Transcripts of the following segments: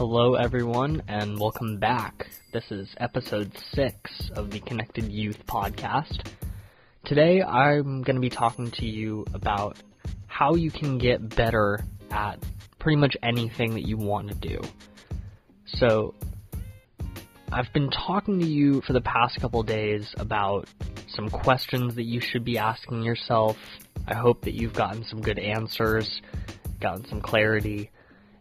Hello, everyone, and welcome back. This is episode six of the Connected Youth podcast. Today, I'm going to be talking to you about how you can get better at pretty much anything that you want to do. So, I've been talking to you for the past couple days about some questions that you should be asking yourself. I hope that you've gotten some good answers, gotten some clarity.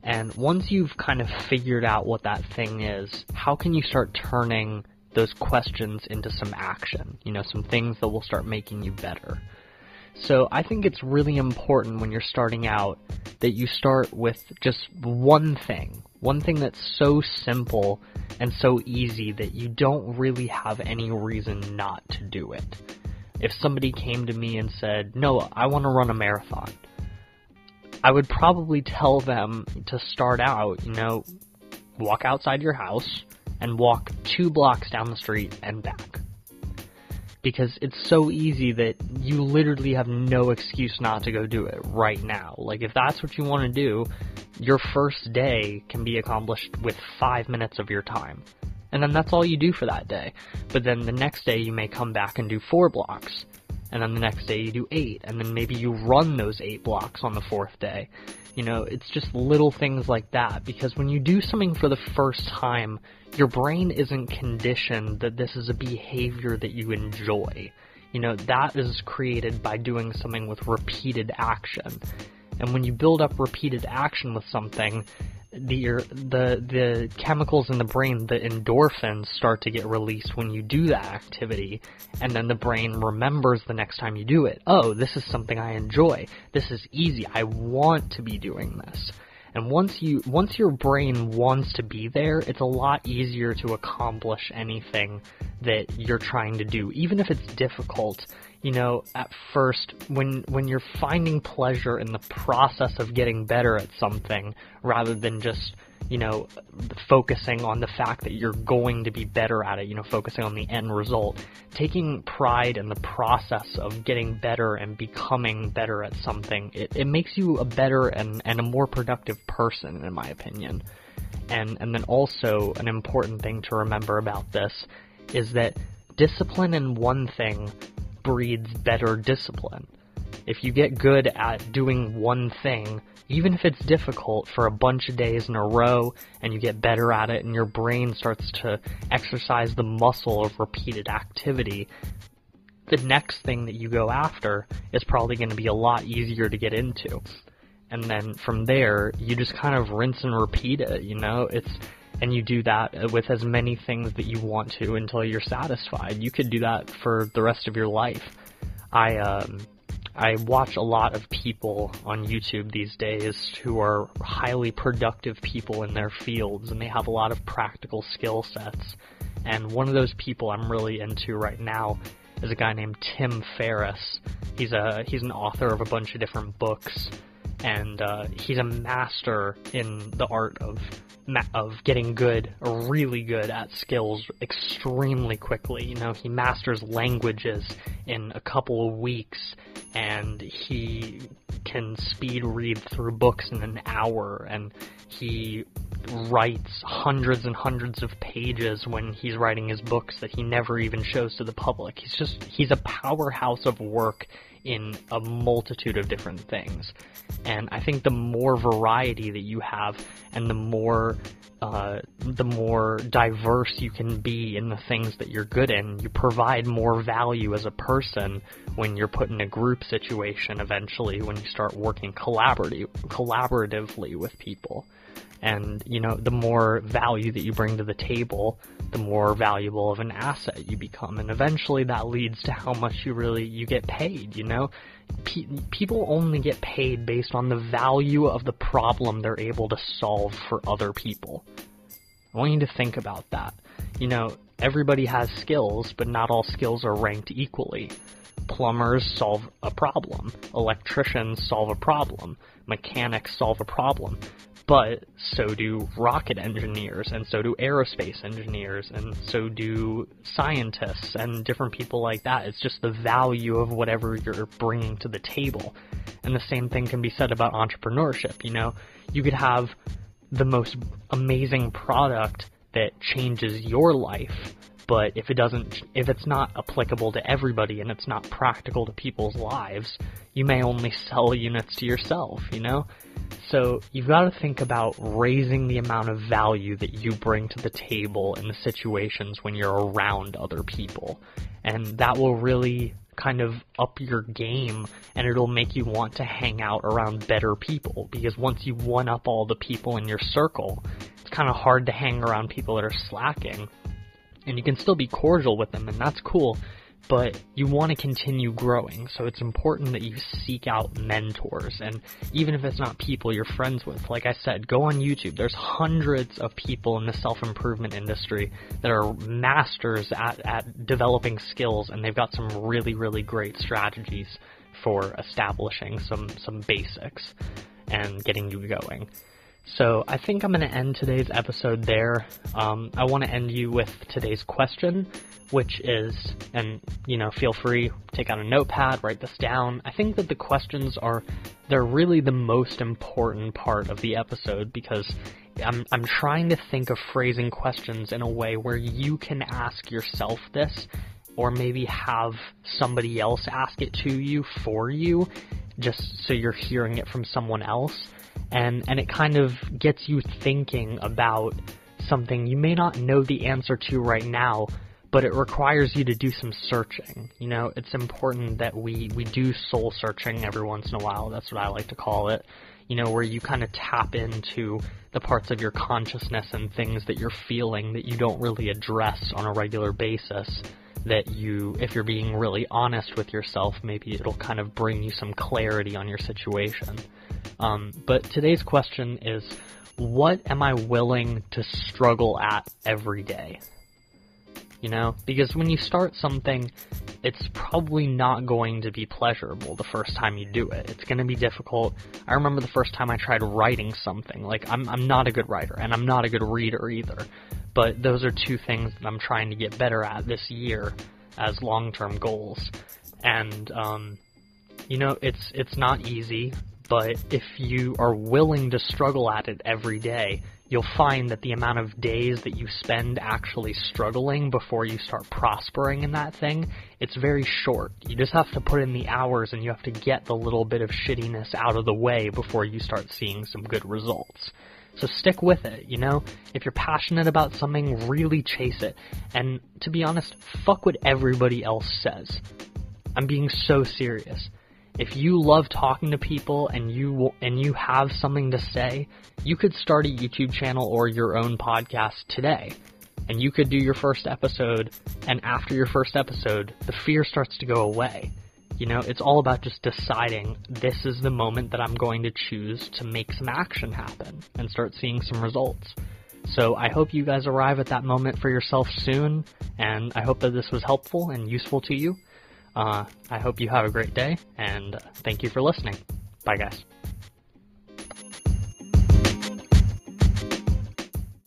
And once you've kind of figured out what that thing is, how can you start turning those questions into some action? You know, some things that will start making you better. So I think it's really important when you're starting out that you start with just one thing. One thing that's so simple and so easy that you don't really have any reason not to do it. If somebody came to me and said, No, I want to run a marathon, I would probably tell them to start out, you know, walk outside your house and walk two blocks down the street and back. Because it's so easy that you literally have no excuse not to go do it right now. Like, if that's what you want to do, your first day can be accomplished with five minutes of your time. And then that's all you do for that day. But then the next day you may come back and do four blocks and then the next day you do eight, and then maybe you run those eight blocks on the fourth day. You know, it's just little things like that, because when you do something for the first time, your brain isn't conditioned that this is a behavior that you enjoy. You know, that is created by doing something with repeated action. And when you build up repeated action with something, the the the chemicals in the brain, the endorphins, start to get released when you do that activity, and then the brain remembers the next time you do it. Oh, this is something I enjoy. This is easy. I want to be doing this. And once you once your brain wants to be there, it's a lot easier to accomplish anything that you're trying to do, even if it's difficult. You know, at first, when when you're finding pleasure in the process of getting better at something, rather than just you know focusing on the fact that you're going to be better at it, you know, focusing on the end result, taking pride in the process of getting better and becoming better at something, it, it makes you a better and, and a more productive person, in my opinion. And and then also an important thing to remember about this is that discipline in one thing breeds better discipline. If you get good at doing one thing, even if it's difficult for a bunch of days in a row and you get better at it and your brain starts to exercise the muscle of repeated activity, the next thing that you go after is probably going to be a lot easier to get into. And then from there, you just kind of rinse and repeat it, you know? It's and you do that with as many things that you want to until you're satisfied. You could do that for the rest of your life. I um, I watch a lot of people on YouTube these days who are highly productive people in their fields and they have a lot of practical skill sets. And one of those people I'm really into right now is a guy named Tim Ferriss. He's a he's an author of a bunch of different books and uh, he's a master in the art of of getting good, really good at skills extremely quickly. You know, he masters languages in a couple of weeks, and he can speed read through books in an hour, and he writes hundreds and hundreds of pages when he's writing his books that he never even shows to the public. He's just he's a powerhouse of work in a multitude of different things. And I think the more variety that you have and the more uh, the more diverse you can be in the things that you're good in, you provide more value as a person when you're put in a group situation eventually when you start working collaborative, collaboratively with people. And, you know, the more value that you bring to the table, the more valuable of an asset you become. And eventually that leads to how much you really, you get paid, you know? Pe- people only get paid based on the value of the problem they're able to solve for other people. I want you to think about that. You know, everybody has skills, but not all skills are ranked equally. Plumbers solve a problem. Electricians solve a problem. Mechanics solve a problem but so do rocket engineers, and so do aerospace engineers, and so do scientists and different people like that. It's just the value of whatever you're bringing to the table. And the same thing can be said about entrepreneurship. You know, you could have the most amazing product that changes your life, but if it doesn't, if it's not applicable to everybody and it's not practical to people's lives, you may only sell units to yourself, you know? So you've got to think about raising the amount of value that you bring to the table in the situations when you're around other people. And that will really kind of up your game and it'll make you want to hang out around better people because once you one up all the people in your circle, it's kind of hard to hang around people that are slacking. And you can still be cordial with them and that's cool, but you want to continue growing. So it's important that you seek out mentors. And even if it's not people you're friends with, like I said, go on YouTube. There's hundreds of people in the self improvement industry that are masters at, at developing skills, and they've got some really, really great strategies for establishing some, some basics and getting you going. So I think I'm going to end today's episode there. Um, I want to end you with today's question, which is, and you know, feel free take out a notepad, write this down. I think that the questions are they're really the most important part of the episode because I'm I'm trying to think of phrasing questions in a way where you can ask yourself this or maybe have somebody else ask it to you for you just so you're hearing it from someone else and and it kind of gets you thinking about something you may not know the answer to right now but it requires you to do some searching. You know, it's important that we, we do soul searching every once in a while. That's what I like to call it. You know, where you kind of tap into the parts of your consciousness and things that you're feeling that you don't really address on a regular basis. That you, if you're being really honest with yourself, maybe it'll kind of bring you some clarity on your situation. Um, but today's question is, what am I willing to struggle at every day? You know, because when you start something, it's probably not going to be pleasurable the first time you do it. It's going to be difficult. I remember the first time I tried writing something. Like I'm I'm not a good writer and I'm not a good reader either. But those are two things that I'm trying to get better at this year as long-term goals. And um you know, it's it's not easy but if you are willing to struggle at it every day, you'll find that the amount of days that you spend actually struggling before you start prospering in that thing, it's very short. You just have to put in the hours and you have to get the little bit of shittiness out of the way before you start seeing some good results. So stick with it, you know? If you're passionate about something, really chase it. And to be honest, fuck what everybody else says. I'm being so serious if you love talking to people and you and you have something to say, you could start a YouTube channel or your own podcast today. And you could do your first episode and after your first episode, the fear starts to go away. You know, it's all about just deciding this is the moment that I'm going to choose to make some action happen and start seeing some results. So I hope you guys arrive at that moment for yourself soon, and I hope that this was helpful and useful to you. Uh, I hope you have a great day, and thank you for listening. Bye, guys.